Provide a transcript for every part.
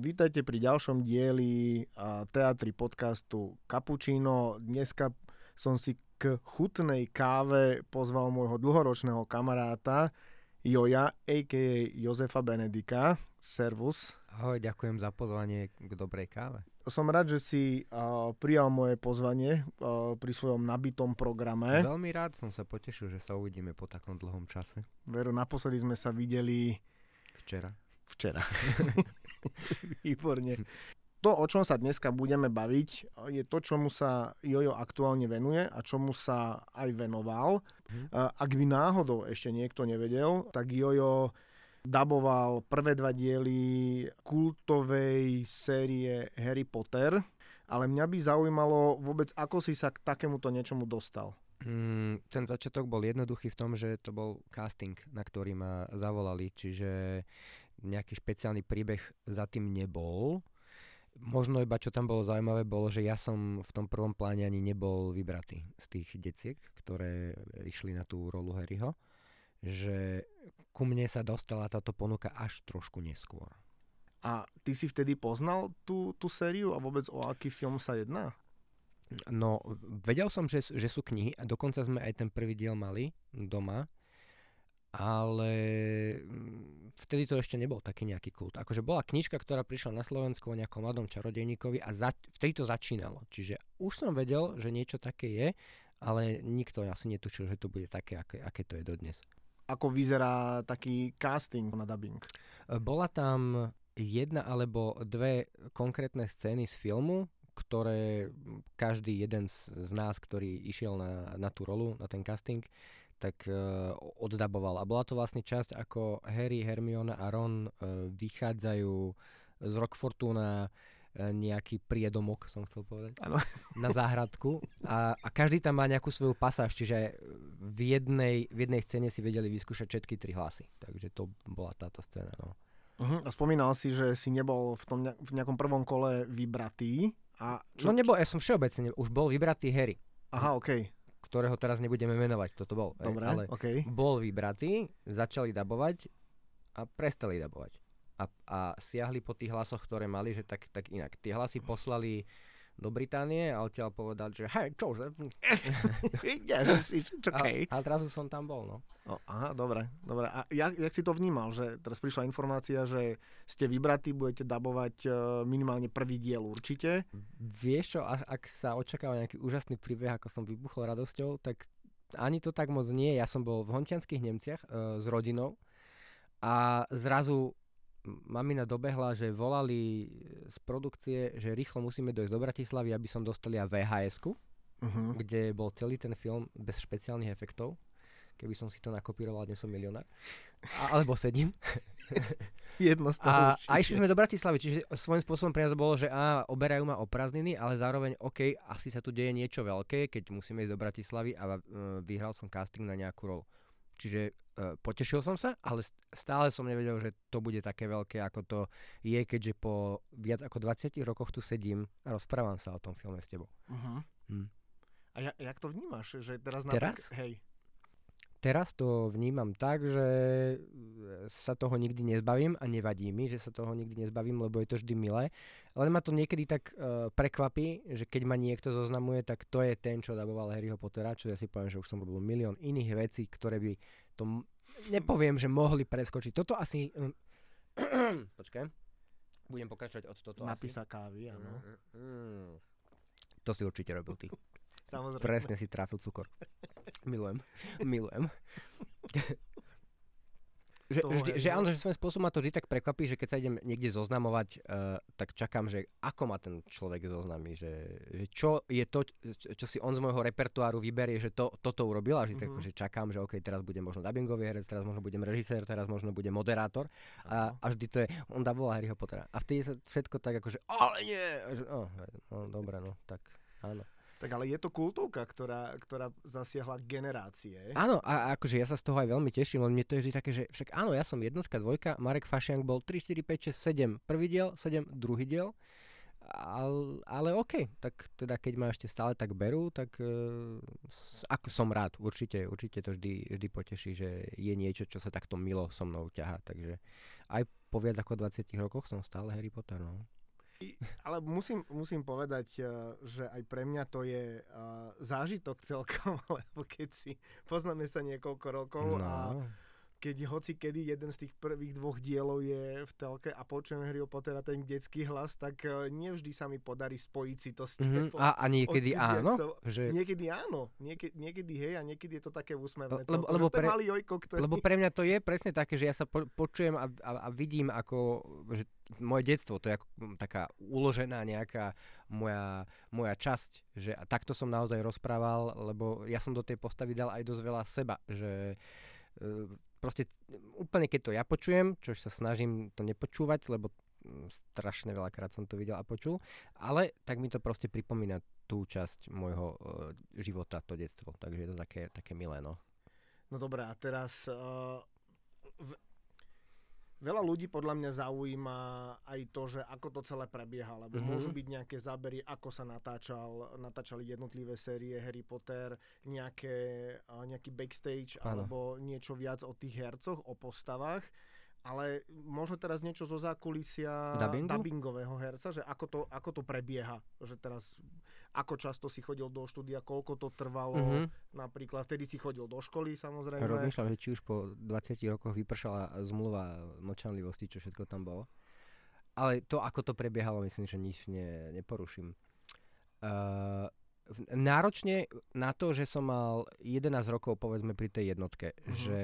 Vítajte pri ďalšom dieli teatri podcastu Cappuccino. Dneska som si k chutnej káve pozval môjho dlhoročného kamaráta Joja, a.k.a. Jozefa Benedika. Servus. Ahoj, ďakujem za pozvanie k dobrej káve. Som rád, že si uh, prijal moje pozvanie uh, pri svojom nabitom programe. Veľmi rád som sa potešil, že sa uvidíme po takom dlhom čase. Veru, naposledy sme sa videli... Včera. Včera. Výborne. To, o čom sa dneska budeme baviť, je to, čomu sa Jojo aktuálne venuje a čomu sa aj venoval. Mhm. Ak by náhodou ešte niekto nevedel, tak Jojo daboval prvé dva diely kultovej série Harry Potter, ale mňa by zaujímalo vôbec, ako si sa k takémuto niečomu dostal. Mm, ten začiatok bol jednoduchý v tom, že to bol casting, na ktorý ma zavolali, čiže nejaký špeciálny príbeh za tým nebol. Možno iba čo tam bolo zaujímavé, bolo, že ja som v tom prvom pláne ani nebol vybratý z tých deciek, ktoré išli na tú rolu Harryho, že ku mne sa dostala táto ponuka až trošku neskôr. A ty si vtedy poznal tú, tú sériu a vôbec o aký film sa jedná? No, vedel som, že, že sú knihy a dokonca sme aj ten prvý diel mali doma, ale mm, vtedy to ešte nebol taký nejaký kult. Akože bola knižka, ktorá prišla na Slovensku o nejakom mladom čarodejníkovi a za, vtedy to začínalo. Čiže už som vedel, že niečo také je, ale nikto asi netušil, že to bude také, aké, aké to je dodnes. Ako vyzerá taký casting na dubbing? Bola tam jedna alebo dve konkrétne scény z filmu, ktoré každý jeden z, nás, ktorý išiel na, na tú rolu, na ten casting, tak uh, oddaboval. A bola to vlastne časť, ako Harry, Hermiona a Ron uh, vychádzajú z Rock Fortuna uh, nejaký priedomok, som chcel povedať, ano. na záhradku a, a každý tam má nejakú svoju pasáž, čiže v jednej, v jednej scéne si vedeli vyskúšať všetky tri hlasy. Takže to bola táto scéna. No. Uh-huh. A spomínal si, že si nebol v, tom, v nejakom prvom kole vybratý. A čo, no nebol, ja som všeobecne, už bol vybratý Harry. Aha, okej. Ktorého teraz nebudeme menovať, kto to bol. Dobre, ale okay. bol vybratý, začali dabovať a prestali dabovať. A, a siahli po tých hlasoch, ktoré mali, že tak, tak inak. Tie hlasy poslali do Británie a odtiaľ povedal, že hej, čože? yes, it's, it's okay. A, a teraz som tam bol, no. O, aha, dobre, dobre. A jak, jak si to vnímal, že teraz prišla informácia, že ste vybratí, budete dabovať uh, minimálne prvý diel určite? Vieš čo, ak sa očakáva nejaký úžasný príbeh, ako som vybuchol radosťou, tak ani to tak moc nie. Ja som bol v Hontianských Nemciach uh, s rodinou a zrazu mamina dobehla, že volali z produkcie, že rýchlo musíme dojsť do Bratislavy, aby som dostali aj VHS-ku, uh-huh. kde bol celý ten film bez špeciálnych efektov. Keby som si to nakopíroval, dnes som milionár. A, alebo sedím. Jedno z a, a išli sme do Bratislavy, čiže svojím spôsobom pre nás bolo, že á, oberajú ma o prázdniny, ale zároveň, OK, asi sa tu deje niečo veľké, keď musíme ísť do Bratislavy a uh, vyhral som casting na nejakú rolu. Čiže potešil som sa, ale stále som nevedel, že to bude také veľké, ako to je, keďže po viac ako 20 rokoch tu sedím a rozprávam sa o tom filme s tebou. Uh-huh. Hm. A ja, jak to vnímaš? Že teraz? Teraz? Hej. Teraz to vnímam tak, že sa toho nikdy nezbavím a nevadí mi, že sa toho nikdy nezbavím, lebo je to vždy milé. Len ma to niekedy tak uh, prekvapí, že keď ma niekto zoznamuje, tak to je ten, čo daboval Harryho Pottera, čo ja si poviem, že už som robil milión iných vecí, ktoré by to, nepoviem, že mohli preskočiť. Toto asi... Um, počkaj. Budem pokračovať od toto Napísa kávy, áno. Mm, mm, mm. To si určite robil ty. Samozrejme. Presne si trafil cukor. Milujem. Milujem. že, vždy, že áno, že svojím spôsobom ma to vždy tak prekvapí, že keď sa idem niekde zoznamovať, uh, tak čakám, že ako ma ten človek zoznamí, že, že čo je to, čo si on z môjho repertoáru vyberie, že to, toto urobil a že, mm-hmm. tak, mhm. že čakám, že OK, teraz budem možno dubbingový herec, teraz možno budem režisér, teraz možno budem moderátor a, a vždy to je, on daboval Harryho Pottera. A vtedy sa všetko tak akože, ale nie, že, oh, no dobre, no, tak áno. Tak ale je to kultovka, ktorá, ktorá zasiahla generácie. Áno, a akože ja sa z toho aj veľmi teším, len mne to je vždy také, že však áno, ja som jednotka, dvojka, Marek Fašiank bol 3, 4, 5, 6, 7 prvý diel, 7 druhý diel. ale, ale OK, tak teda keď ma ešte stále tak berú, tak uh, ako som rád, určite, určite to vždy, vždy poteší, že je niečo, čo sa takto milo so mnou ťaha, takže aj po viac ako 20 rokoch som stále Harry Potter, no. Ale musím, musím povedať, že aj pre mňa to je uh, zážitok celkom, lebo keď si poznáme sa niekoľko rokov no. a keď hoci kedy jeden z tých prvých dvoch dielov je v telke a počujem Harry Pottera ten detský hlas, tak uh, nevždy sa mi podarí spojiť si to s. Mm-hmm. A, a niekedy áno? Že... Niekedy áno, niekedy, niekedy hej a niekedy je to také úsmevné. Lebo, lebo, pre, malý jojko, ktorý... lebo pre mňa to je presne také, že ja sa po, počujem a, a, a vidím ako, že moje detstvo, to je ako taká uložená nejaká moja, moja časť, že takto som naozaj rozprával, lebo ja som do tej postavy dal aj dosť veľa seba, že uh, proste úplne keď to ja počujem, čo sa snažím to nepočúvať, lebo mm, strašne veľakrát som to videl a počul, ale tak mi to proste pripomína tú časť môjho uh, života, to detstvo, takže je to také, také milé, no. No dobré, a teraz uh, Veľa ľudí podľa mňa zaujíma aj to, že ako to celé prebieha, lebo mm-hmm. môžu byť nejaké zábery, ako sa natáčal, natáčali jednotlivé série Harry Potter, nejaké, nejaký backstage ano. alebo niečo viac o tých hercoch, o postavách ale možno teraz niečo zo zákulisia Dubbingu? dubbingového herca, že ako to, ako to prebieha, že teraz ako často si chodil do štúdia, koľko to trvalo, mm-hmm. napríklad vtedy si chodil do školy samozrejme. Rozmýšľam, že či už po 20 rokoch vypršala zmluva mlčanlivosti, čo všetko tam bolo. Ale to, ako to prebiehalo, myslím, že nič ne, neporuším. Uh, náročne na to, že som mal 11 rokov, povedzme, pri tej jednotke, mm-hmm. že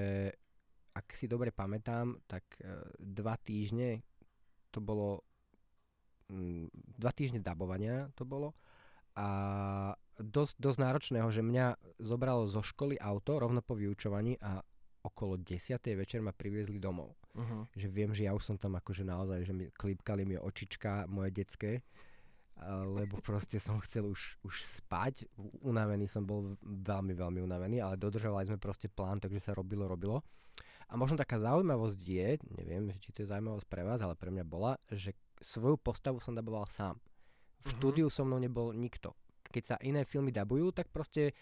ak si dobre pamätám, tak e, dva týždne to bolo mm, dva týždne dabovania to bolo a dosť, dosť náročného, že mňa zobralo zo školy auto rovno po vyučovaní a okolo 10. večer ma priviezli domov. Uh-huh. Že viem, že ja už som tam akože naozaj, že mi klípkali mi očička moje detské, lebo proste som chcel už, už spať. Unavený som bol veľmi, veľmi unavený, ale dodržovali sme proste plán, takže sa robilo, robilo. A možno taká zaujímavosť je, neviem, či to je zaujímavosť pre vás, ale pre mňa bola, že svoju postavu som daboval sám. V uh-huh. štúdiu so mnou nebol nikto. Keď sa iné filmy dabujú, tak proste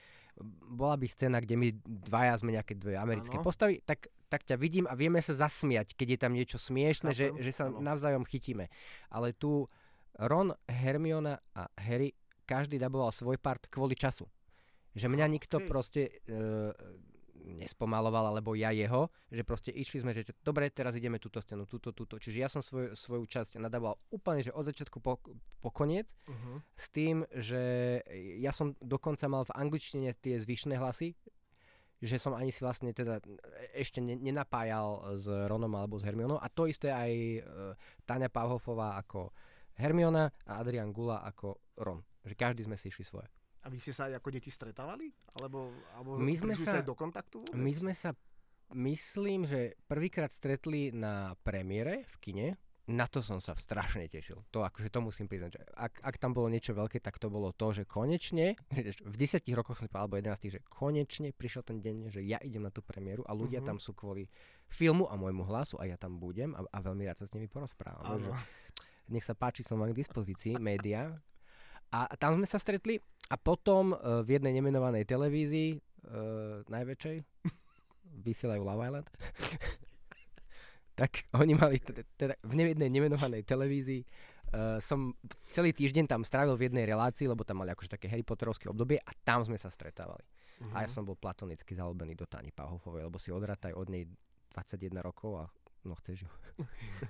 bola by scéna, kde my dvaja sme nejaké dve americké ano. postavy, tak, tak ťa vidím a vieme sa zasmiať, keď je tam niečo smiešne, že, že sa ano. navzájom chytíme. Ale tu Ron, Hermiona a Harry, každý daboval svoj part kvôli času. Že mňa nikto okay. proste... Uh, nespomaloval, alebo ja jeho, že proste išli sme, že dobre, teraz ideme túto scénu, túto, túto. Čiže ja som svoj, svoju časť nadával úplne, že od začiatku po, po koniec, uh-huh. s tým, že ja som dokonca mal v angličtine tie zvyšné hlasy, že som ani si vlastne teda ešte ne, nenapájal s Ronom alebo s Hermionou a to isté aj e, Tania Pavhofová ako Hermiona a Adrian Gula ako Ron. Že každý sme si išli svoje. A vy ste sa aj ako deti stretávali? Alebo, alebo my sme sa, aj do kontaktu? Vôbec? My sme sa, myslím, že prvýkrát stretli na premiére v kine. Na to som sa strašne tešil. To akože to musím priznať, že ak, ak tam bolo niečo veľké, tak to bolo to, že konečne, v 10 rokoch som si povedal, alebo 11, že konečne prišiel ten deň, že ja idem na tú premiéru a ľudia mm-hmm. tam sú kvôli filmu a môjmu hlasu a ja tam budem a, a veľmi rád sa s nimi porozprávam. Že, nech sa páči, som vám k dispozícii, média, a tam sme sa stretli a potom uh, v jednej nemenovanej televízii, uh, najväčšej, vysielajú Love Island, tak oni mali teda v jednej nemenovanej televízii uh, som celý týždeň tam strávil v jednej relácii, lebo tam mali akože také Harry Potterovské obdobie a tam sme sa stretávali. Uh-huh. A ja mhm. som bol platonicky zalúbený do Tani Pahofovej, lebo si odrátaj od nej 21 rokov a no chceš ju.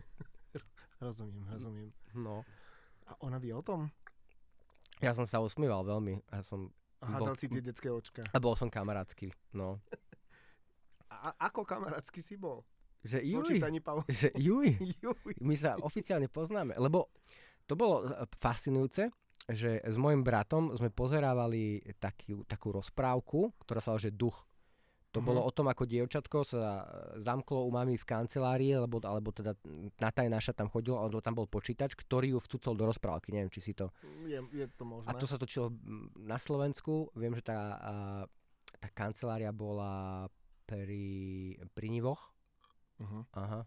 rozumiem, rozumiem. No. A ona vie o tom? Ja som sa usmíval veľmi. Ja som a bol, si tie detské očka. A bol som kamarátsky, no. A ako kamarátsky si bol? Že juj, že juj. My sa oficiálne poznáme, lebo to bolo eh, fascinujúce, že s mojim bratom sme pozerávali takú, takú rozprávku, ktorá sa že Duch. To mm-hmm. bolo o tom, ako dievčatko sa zamklo u mami v kancelárii, alebo, alebo teda Nataj naša tam chodila, alebo tam bol počítač, ktorý ju vcucol do rozprávky. Neviem, či si to... Je, je to možné. A to sa točilo na Slovensku. Viem, že tá, tá kancelária bola pri, pri Nivoch. Uh-huh. Aha.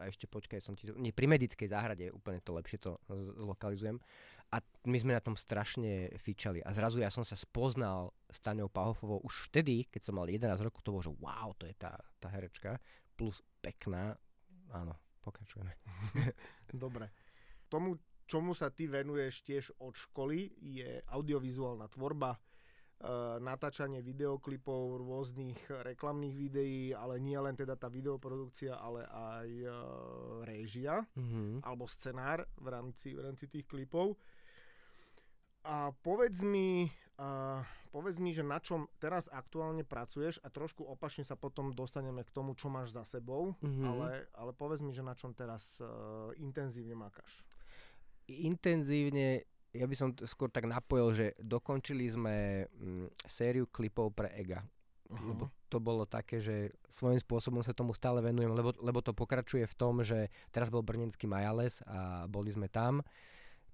a ešte počkaj, som ti to, nie, pri medickej záhrade, úplne to lepšie to zlokalizujem. A my sme na tom strašne fičali. A zrazu ja som sa spoznal s Taňou Pahofovou už vtedy, keď som mal 11 rokov, to bolo, že wow, to je tá, tá herečka. Plus pekná. Áno, pokračujeme. Dobre. Tomu, čomu sa ty venuješ tiež od školy, je audiovizuálna tvorba, Eh, natáčanie videoklipov, rôznych reklamných videí, ale nie len teda tá videoprodukcia, ale aj uh, réžia mm-hmm. alebo scenár v rámci, v rámci tých klipov. A povedz mi, uh, povedz mi, že na čom teraz aktuálne pracuješ a trošku opačne sa potom dostaneme k tomu, čo máš za sebou, mm-hmm. ale, ale povedz mi, že na čom teraz uh, intenzívne makáš. Intenzívne ja by som skôr tak napojil, že dokončili sme mm, sériu klipov pre EGA. Uh-huh. Lebo to bolo také, že svojím spôsobom sa tomu stále venujem, lebo, lebo to pokračuje v tom, že teraz bol Brnenský Majales a boli sme tam.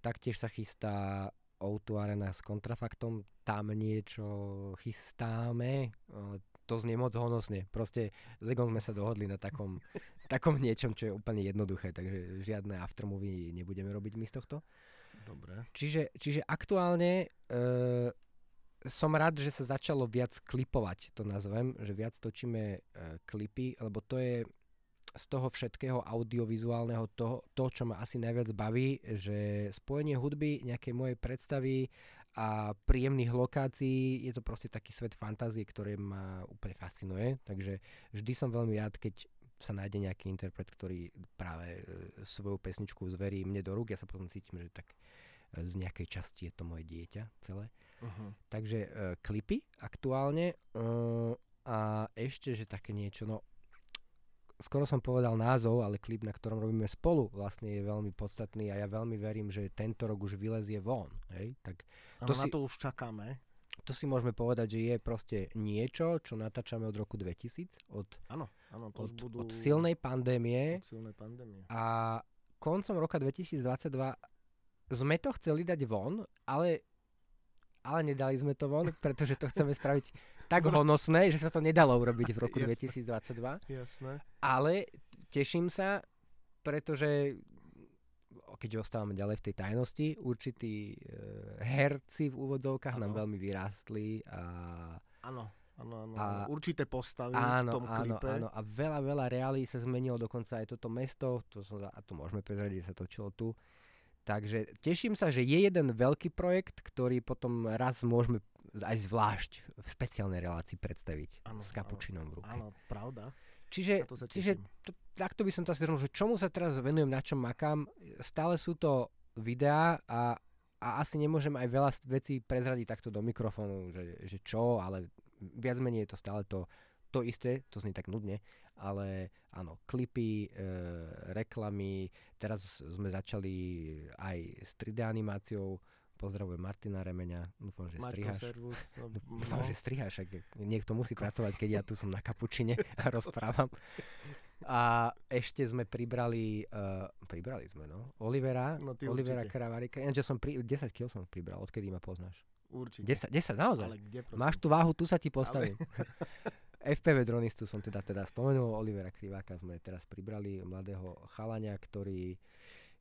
Taktiež sa chystá O2 Arena s kontrafaktom. Tam niečo chystáme. To znie moc honosne. Proste s Egom sme sa dohodli na takom, takom niečom, čo je úplne jednoduché, takže žiadne aftermovie nebudeme robiť my z tohto. Dobre. Čiže, čiže aktuálne e, som rád, že sa začalo viac klipovať, to nazvem, že viac točíme e, klipy, lebo to je z toho všetkého audiovizuálneho to, to, čo ma asi najviac baví, že spojenie hudby, nejakej mojej predstavy a príjemných lokácií, je to proste taký svet fantázie, ktorý ma úplne fascinuje, takže vždy som veľmi rád, keď sa nájde nejaký interpret, ktorý práve e, svoju pesničku zverí mne do rúk, ja sa potom cítim, že tak z nejakej časti je to moje dieťa celé. Uh-huh. Takže uh, klipy aktuálne uh, a ešte, že také niečo, no skoro som povedal názov, ale klip, na ktorom robíme spolu, vlastne je veľmi podstatný a ja veľmi verím, že tento rok už vylezie von. Hej? Tak to si, na to už čakáme. To si môžeme povedať, že je proste niečo, čo natáčame od roku 2000, od, ano, ano, to od, budú... od silnej pandémie. Od silnej pandémie. A koncom roka 2022 sme to chceli dať von, ale, ale nedali sme to von, pretože to chceme spraviť tak honosné, že sa to nedalo urobiť v roku Jasné. 2022. Jasné. Ale teším sa, pretože keďže ostávame ďalej v tej tajnosti, určití e, herci v úvodzovkách ano. nám veľmi vyrástli a... Áno. Áno, áno, a, určité postavy áno, v tom klipe. Áno, a veľa, veľa reálí sa zmenilo, dokonca aj toto mesto, to som, a to môžeme prezrieť, že sa točilo tu, Takže teším sa, že je jeden veľký projekt, ktorý potom raz môžeme aj zvlášť v špeciálnej relácii predstaviť ano, s kapučinom v ruke. Áno, pravda. Čiže, čiže to, takto by som to asi zhrnul, že čomu sa teraz venujem, na čom makám. Stále sú to videá a, a asi nemôžem aj veľa vecí prezradiť takto do mikrofónu, že, že čo, ale viac menej je to stále to, to isté, to znie tak nudne, ale áno, klipy, e, reklamy, teraz sme začali aj s 3D animáciou, pozdravujem Martina Remeňa, dúfam, že striháš. Servus, no, dúfam, no. že striháš, niekto musí pracovať, keď ja tu som na kapučine a rozprávam. A ešte sme pribrali, uh, pribrali sme, no, Olivera, no, Olivera Kravarika, ja, som pri, 10 kg som pribral, odkedy ma poznáš. Určite. 10, 10 naozaj? Ale kde, Máš tú váhu, tu sa ti postavím. Ale... FPV dronistu som teda, teda spomenul, Olivera Kriváka sme teraz pribrali, mladého chalania, ktorý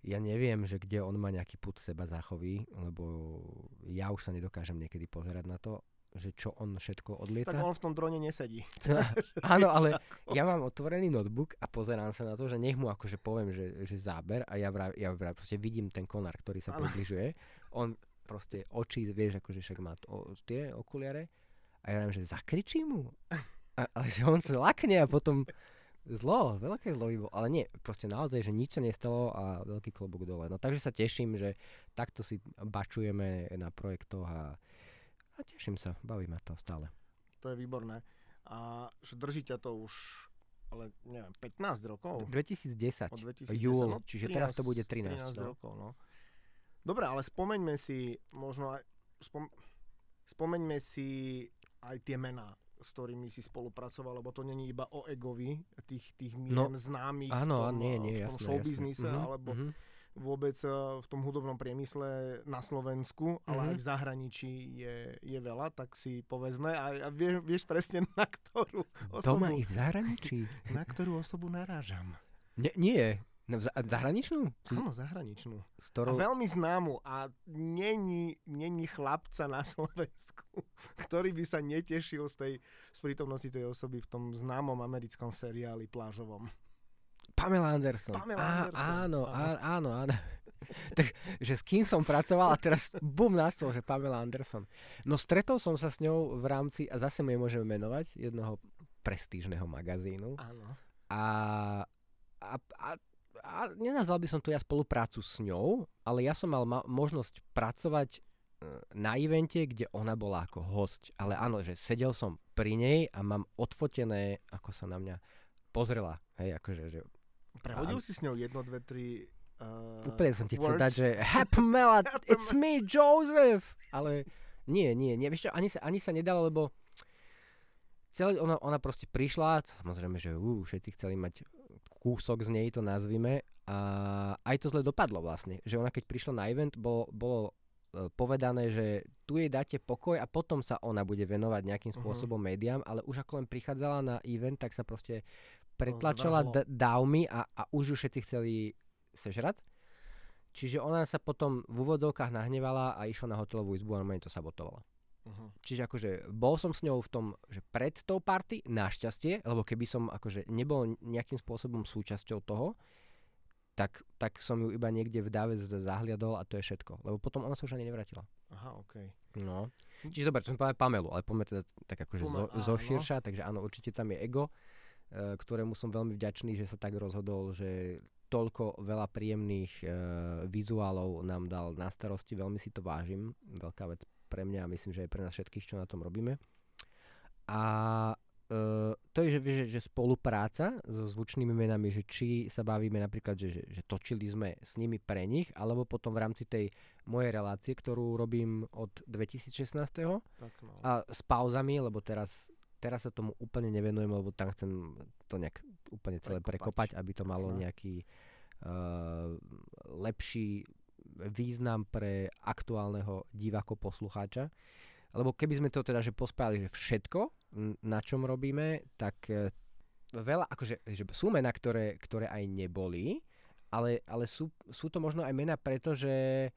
ja neviem, že kde on má nejaký put seba záchový, lebo ja už sa nedokážem niekedy pozerať na to, že čo on všetko odlieta. Tak on v tom drone nesedí. Áno, ale ja mám otvorený notebook a pozerám sa na to, že nech mu akože poviem, že, že záber a ja vraj, ja vraj proste vidím ten konár, ktorý sa približuje. On proste oči, vieš, akože však má to, tie okuliare a ja viem, že zakričím mu a, ale že on sa lakne a potom zlo, veľké zlo by bolo. Ale nie, proste naozaj, že nič sa nestalo a veľký klobúk dole. No takže sa teším, že takto si bačujeme na projektoch a, a teším sa, baví ma to stále. To je výborné. A že drží ťa to už ale neviem, 15 rokov? 2010, Od 2010 júl, no, čiže 13, teraz to bude 13. 13 no. rokov, no. Dobre, ale spomeňme si možno aj, spom, spomeňme si aj tie mená s ktorými si spolupracoval, lebo to není iba o egovi tých, tých mien no, známych áno, v tom, nie, nie, v tom jasné, showbiznise, jasné. alebo mm-hmm. vôbec eh, v tom hudobnom priemysle na Slovensku, ale mm-hmm. aj v zahraničí je, je veľa, tak si povedzme a, a vieš, vieš presne na ktorú osobu... Doma i v zahraničí. Na ktorú osobu narážam. Nie, nie. No, za- zahraničnú? Áno, zahraničnú. S A ktorou... veľmi známu a není, není chlapca na Slovensku, ktorý by sa netešil z, tej, z prítomnosti tej osoby v tom známom americkom seriáli plážovom. Pamela Anderson. Pamela Á, Anderson, Áno, áno. áno, áno. tak, že s kým som pracoval a teraz bum na stôl, že Pamela Anderson. No stretol som sa s ňou v rámci, a zase my môžeme menovať, jednoho prestížneho magazínu. Áno. A, a, a, a nenazval by som to ja spoluprácu s ňou, ale ja som mal ma- možnosť pracovať e, na evente, kde ona bola ako host. Ale áno, že sedel som pri nej a mám odfotené, ako sa na mňa pozrela. Hej, akože, že Prehodil Áno. si s ňou jedno, dve, tri uh, Úplne som ti chcel dať, že Happy Mela, it's me, Joseph! Ale nie, nie, nie, vieš čo, ani sa, ani sa nedalo, lebo celé, ona, ona proste prišla, samozrejme, že uh, všetci chceli mať kúsok z nej, to nazvime, a aj to zle dopadlo vlastne, že ona keď prišla na event, bolo, bolo e, povedané, že tu jej dáte pokoj a potom sa ona bude venovať nejakým Mhm. spôsobom médiám, ale už ako len prichádzala na event, tak sa proste pretlačala d- dávmy a, a už ju všetci chceli sežrať. Čiže ona sa potom v úvodzovkách nahnevala a išla na hotelovú izbu a normálne to sabotovala. Uh-huh. Čiže akože bol som s ňou v tom, že pred tou party, našťastie, lebo keby som akože nebol nejakým spôsobom súčasťou toho, tak, tak som ju iba niekde v dáve zahliadol a to je všetko. Lebo potom ona sa už ani nevrátila. Aha, okej. No. Čiže dobre, to som povedal Pamelu, ale poďme teda tak akože Pome- zo, áno. zoširša, takže áno, určite tam je ego, e, ktorému som veľmi vďačný, že sa tak rozhodol, že toľko veľa príjemných e, vizuálov nám dal na starosti, veľmi si to vážim, veľká vec pre mňa a myslím, že aj pre nás všetkých, čo na tom robíme. A e, to je, že, že, že spolupráca so zvučnými menami, že či sa bavíme napríklad, že, že, že točili sme s nimi pre nich, alebo potom v rámci tej mojej relácie, ktorú robím od 2016. Tak no. A s pauzami, lebo teraz, teraz sa tomu úplne nevenujem, lebo tam chcem to nejak úplne celé Prekopať. prekopať, aby to malo nejaký uh, lepší význam pre aktuálneho diváko poslucháča. Lebo keby sme to teda že pospájali, že všetko, na čom robíme, tak eh, veľa, akože že sú mená, ktoré, ktoré aj neboli, ale, ale sú, sú to možno aj mená preto, že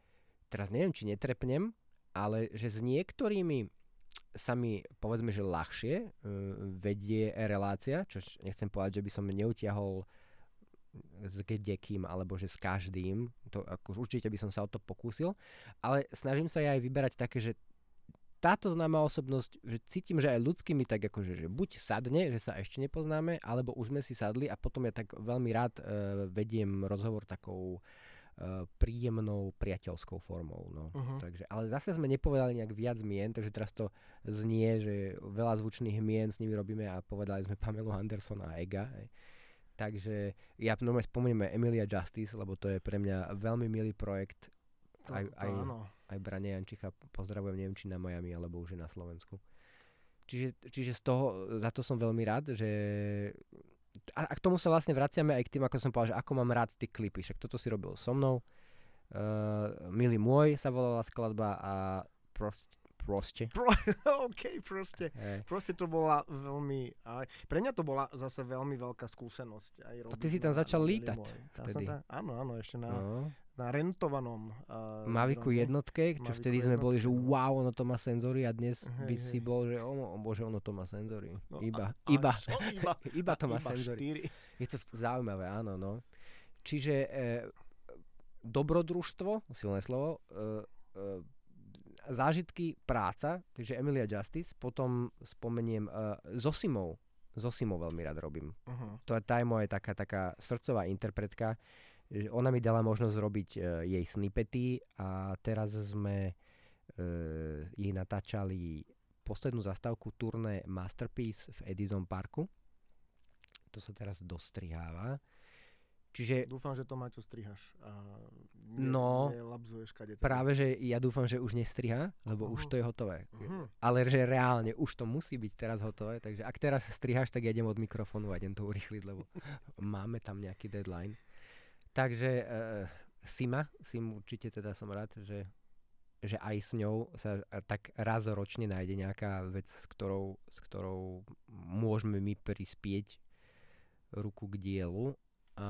teraz neviem, či netrepnem, ale že s niektorými sa mi povedzme, že ľahšie uh, vedie relácia, čo nechcem povedať, že by som neutiahol s kdekým alebo že s každým, to ako, určite by som sa o to pokúsil, ale snažím sa ja aj vyberať také, že táto známa osobnosť, že cítim, že aj ľudskými tak akože, že buď sadne, že sa ešte nepoznáme, alebo už sme si sadli a potom ja tak veľmi rád uh, vediem rozhovor takou uh, príjemnou priateľskou formou. No. Uh-huh. Takže, ale zase sme nepovedali nejak viac mien, takže teraz to znie, že veľa zvučných mien s nimi robíme a povedali sme Pamelu Anderson a Ega. Hej. Takže ja normálne spomenieme Emilia Justice, lebo to je pre mňa veľmi milý projekt. To, Aj, to aj, áno. aj Brane Jančicha pozdravujem, neviem či na Miami, alebo už je na Slovensku. Čiže, čiže z toho, za to som veľmi rád, že a, a k tomu sa vlastne vraciame aj k tým, ako som povedal, že ako mám rád tie klipy. Však toto si robil so mnou. Uh, Milý môj sa volala skladba a proste, proste. OK, proste. Hej. Proste to bola veľmi... Aj, pre mňa to bola zase veľmi veľká skúsenosť. Aj ty robiť si tam na- začal lítať vtedy. Tam, áno, áno, ešte na, No. na rentovanom uh, Maviku drone. jednotke, čo Mavicu vtedy sme boli, že jednotke, no. wow, ono to má senzory a dnes Hej, by si hej. bol, že o, o bože, ono to má senzory. No, iba, a, iba, A, čo, iba, iba to má iba senzory. štyri. Je to zaujímavé, áno, no. Čiže e, dobrodružstvo, silné slovo, e, e, zážitky, práca, takže Emilia Justice, potom spomeniem e, Zosimou. Zosimou veľmi rád robím. Uh-huh. To je tá je moja taká, taká srdcová interpretka. že Ona mi dala možnosť robiť e, jej snippety a teraz sme e, jej natáčali poslednú zastávku turné Masterpiece v Edison Parku. To sa teraz dostriháva. Čiže Dúfam, že to Maťo strihaš. A ne, No, nelabzuješ kade. práve, že ja dúfam, že už nestriha, lebo už Mhm. to je hotové. Uh-huh. Ale že reálne už to musí byť teraz hotové, takže ak teraz strihaš, tak ja idem od mikrofónu a idem to urýchliť, lebo máme tam nejaký deadline. Takže uh, Sima, Sim určite teda som rád, že, že aj s ňou sa eh, tak raz ročne nájde nejaká vec, s ktorou, s ktorou môžeme my prispieť ruku k dielu. A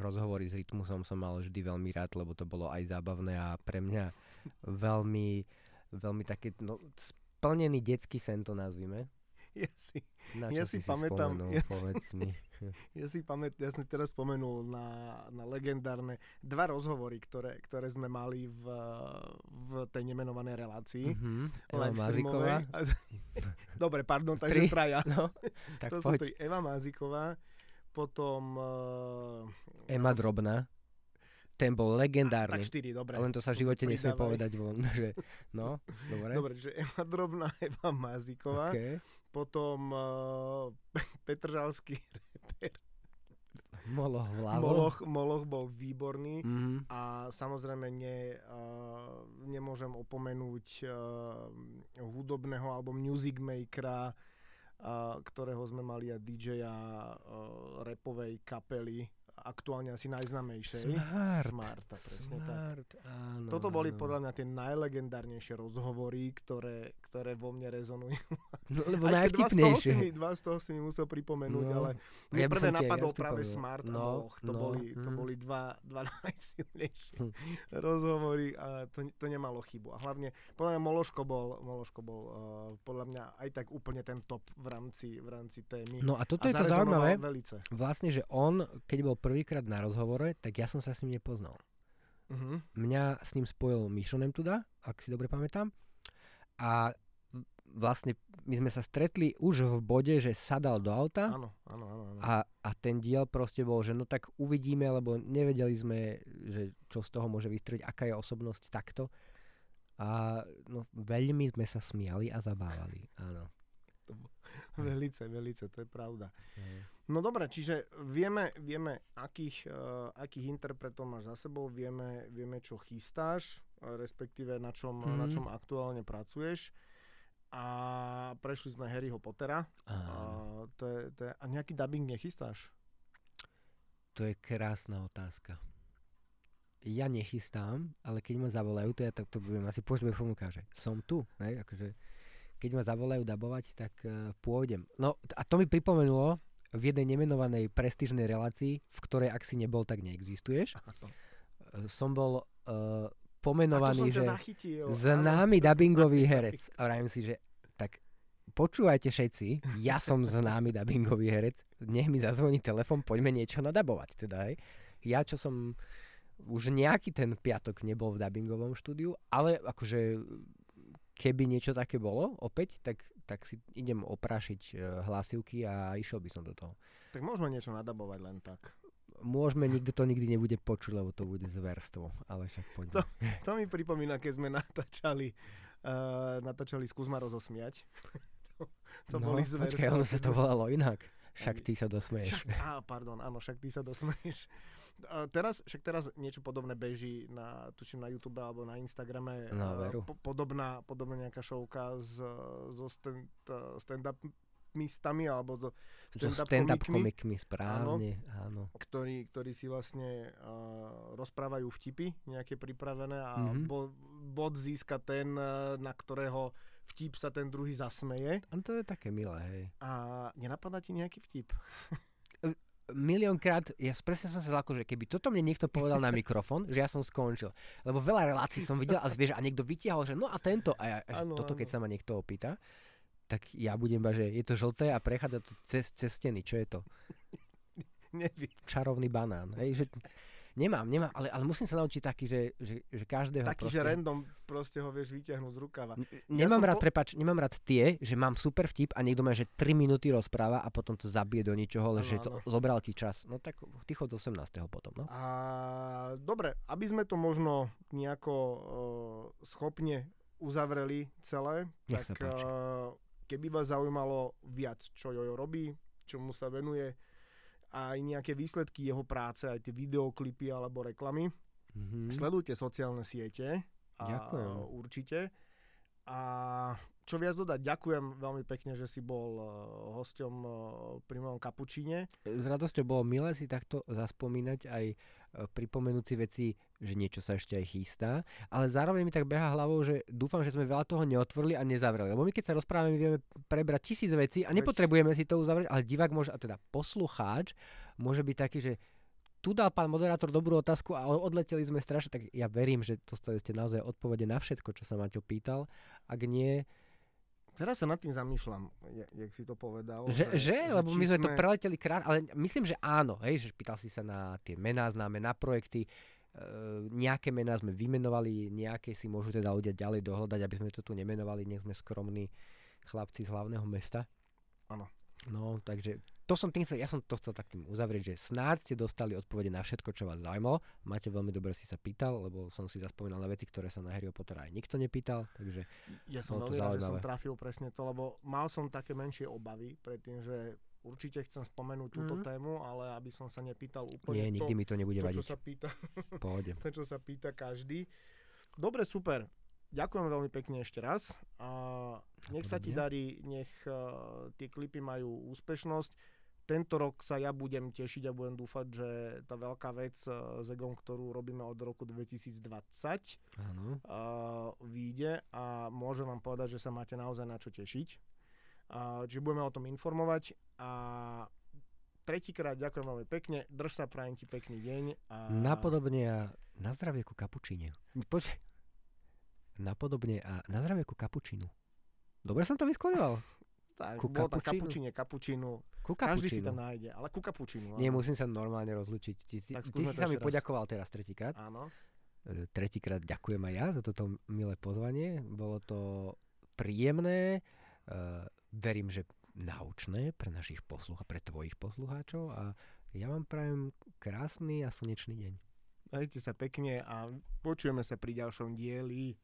rozhovory s Rytmusom som mal vždy veľmi rád, lebo to bolo aj zábavné a pre mňa veľmi, veľmi také, no, splnený detský sen to nazvime. Ja si, Na ja si si pamätám, spomenul, ja si- povedz mi. ja si pamät, ja som si teraz spomenul na, na legendárne dva rozhovory, ktoré, ktoré sme mali v, v tej nemenovanej relácii. Mhm. Eva Maziková. Dobre, pardon, takže Tri. traja. No, tak to sú poď. tri. Eva Máziková, potom uh, Ema Drobná. Ten bol tak legendárny. štyri, dobre. Len to sa v živote nesmie Pridávaj. povedať von. Že, no, dobre. Dobre, že Eva Drobná, Eva Máziková, Okay. Potom uh, Petržalský reper. Moloch. Moloch, Moloch bol výborný. Mhm. A samozrejme ne, uh, nemôžem opomenúť uh, hudobného alebo music makera, uh, ktorého sme mali aj DJ-a uh, repovej kapely, aktuálne asi najznamejšej. Smart. Smarta, presne tak. Smart, áno. Toto boli áno. podľa mňa tie najlegendárnejšie rozhovory, ktoré, ktoré vo mne rezonujú. No, lebo Aj najvtipnejšie. mi, dva z toho si mi musel pripomenúť, No. ale Ja mne by prvé napadol viac práve. Smart a No, Moloch. To, no, boli, to hm. boli dva, dva najsilnejšie Hm. rozhovory a to, to nemalo chybu. A hlavne, podľa mňa Mološko bol, Mološko bol uh, podľa mňa aj tak úplne ten top v rámci, v rámci témy. No a toto a je to zaujímavé. Velice. Vlastne, že on, keď bol prvýkrát na rozhovore, tak ja som sa s ním nepoznal. Uh-huh. Mňa s ním spojil Mišo Nemtuda, ak si dobre pamätám. A vlastne my sme sa stretli už v bode, že sadal do auta Áno, áno, áno. áno. a, a ten diel proste bol, že no tak uvidíme, lebo nevedeli sme, že čo z toho môže vystrieť, aká je osobnosť takto. A no, veľmi sme sa smiali a zabávali. Áno. Velice, velice, to je pravda. No dobre, čiže vieme, vieme akých, uh, akých interpretov máš za sebou, vieme, vieme čo chystáš, uh, respektíve na čom, Mhm. na čom aktuálne pracuješ. A prešli sme Harryho Pottera. A, to je, to je, a nejaký dubbing nechystáš? To je krásna otázka. Ja nechystám, ale keď ma zavolajú, to ja tak to budem asi poštovať formulka, že som tu. Hej, akože, keď ma zavolajú dabovať, tak uh, pôjdem. No a to mi pripomenulo v jednej nemenovanej prestížnej relácii, v ktorej ak si nebol, tak neexistuješ. Uh, som bol uh, pomenovaný, že zachytil. známy dubbingový herec. A vravím si, že tak počúvajte všetci, ja som známy dubbingový herec, nech mi zazvoní telefon, poďme niečo nadabovať. Teda, hej. Ja, čo som už nejaký ten piatok nebol v dubbingovom štúdiu, ale akože keby niečo také bolo opäť, tak, tak si idem oprášiť e, hlasivky a išiel by som do toho. Tak môžeme niečo nadabovať len tak. Môžeme, nikto to nikdy nebude počuť, lebo to bude zverstvo, ale však poďme. To mi pripomína, keď sme natáčali, uh, natáčali Skús ma rozosmiať. to, to no, boli počkaj, zverstva. ono sa to volalo inak. Však ty sa dosmeješ. Však, á, pardon, áno, však ty sa dosmeješ. Teraz, však teraz niečo podobné beží na, tuším, na YouTube alebo na Instagrame. No, veru. po, podobná, podobná nejaká showka z, zo stand, stand-up mistami alebo do So stand-up, stand-up komikmi, komikmi, správne, áno. ktorí, ktorí si vlastne uh, rozprávajú vtipy nejaké pripravené a Mhm. bo, bod získa ten, na ktorého vtip sa ten druhý zasmeje. A to je také milé, hej. A nenapadá ti nejaký vtip? miliónkrát, ja presne som sa zlakol, že keby toto mne niekto povedal na mikrofón, že ja som skončil. Lebo veľa relácií som videl a vieš, a niekto vytiahol, že no a tento, a ja, Áno, toto keď áno. sa ma niekto opýta, tak ja budem iba, že je to žlté a prechádza to cez, cez steny, čo je to? Neviem. Čarovný banán, hej, že nemám, nemám, ale, ale musím sa naučiť taký, že, že, že každého Taký, proste... že random proste ho vieš vyťahnuť z rukava. N- Nemám som rád, po- prepač, nemám rád tie, že mám super vtip a niekto ma, že 3 minúty rozpráva a potom to zabije do ničoho, ale Áno, že co- áno. zobral ti čas. No tak ty chod z 18. potom, no. A dobre, aby sme to možno nejako uh, schopne uzavreli celé, Nech tak uh, keby vás zaujímalo viac, čo Jojo robí, čomu sa venuje, aj nejaké výsledky jeho práce, aj tie videoklipy alebo reklamy, Mhm. sledujte sociálne siete. A Ďakujem. Určite. A čo viac dodať. Ďakujem veľmi pekne, že si bol uh, hosťom uh, pri mojom kapučíne. S radosťou bolo milé si takto zaspomínať aj pripomenúť si veci, že niečo sa ešte aj chystá, ale zároveň mi tak beha hlavou, že dúfam, že sme veľa toho neotvorili a nezavreli. Lebo my keď sa rozprávame, vieme prebrať tisíc vecí a nepotrebujeme si to uzavrieť, ale divák môže, a teda poslucháč môže byť taký, že tu dal pán moderátor dobrú otázku a odleteli sme strašne, tak ja verím, že dostali ste naozaj odpovede na všetko, čo sa Maťo pýtal. Ak nie, Teraz sa nad tým zamýšľam, jak si to povedal. Že, že, že lebo my sme, to preleteli krát, ale myslím, že áno, hej, že pýtal si sa na tie mená známe, na projekty, e, nejaké mená sme vymenovali, nejaké si môžu teda ľudia ďalej dohľadať, aby sme to tu nemenovali, nech sme skromní chlapci z hlavného mesta. Áno. No, takže to som tým, ja som to chcel takým uzavrieť, že snáď ste dostali odpovede na všetko, čo vás zaujímalo. Máte veľmi dobre si sa pýtal, lebo som si zaspomínal na veci, ktoré sa na Harry Pottera aj nikto nepýtal, takže Ja som veľmi rád, že som trafil presne to, lebo mal som také menšie obavy predtým, že určite chcem spomenúť túto mm-hmm. tému, ale aby som sa nepýtal úplne Nie, nikdy to, mi to nebude to, vadiť. Čo sa pýta, Pohode. to, čo sa pýta každý. Dobre, super. Ďakujem veľmi pekne ešte raz. A nech sa ti darí, nech uh, tie klipy majú úspešnosť tento rok sa ja budem tešiť a budem dúfať, že tá veľká vec eh, s Egom, ktorú robíme od roku 2020, Áno. Uh, vyjde a môžem vám povedať, že sa máte naozaj na čo tešiť. Uh, čiže budeme o tom informovať a tretíkrát ďakujem veľmi pekne, drž sa, prajem ti pekný deň. A... Napodobne a na zdravie ku kapučíne. Poď. Napodobne a na zdravie ku kapučínu. Dobre som to vyskloňoval? Tak, ku bolo tam kapučinu. Ku kapučinu. Každý si tam nájde, ale ku kapučinu. Nie, musím sa normálne rozlučiť. Ty, ty, ty si sa mi raz. poďakoval teraz tretíkrát. Áno. E, tretíkrát ďakujem aj ja za toto milé pozvanie. Bolo to príjemné, uh, verím, že naučné pre našich posluch pre tvojich poslucháčov a ja vám prajem krásny a slnečný deň. Majte sa pekne a počujeme sa pri ďalšom dieli.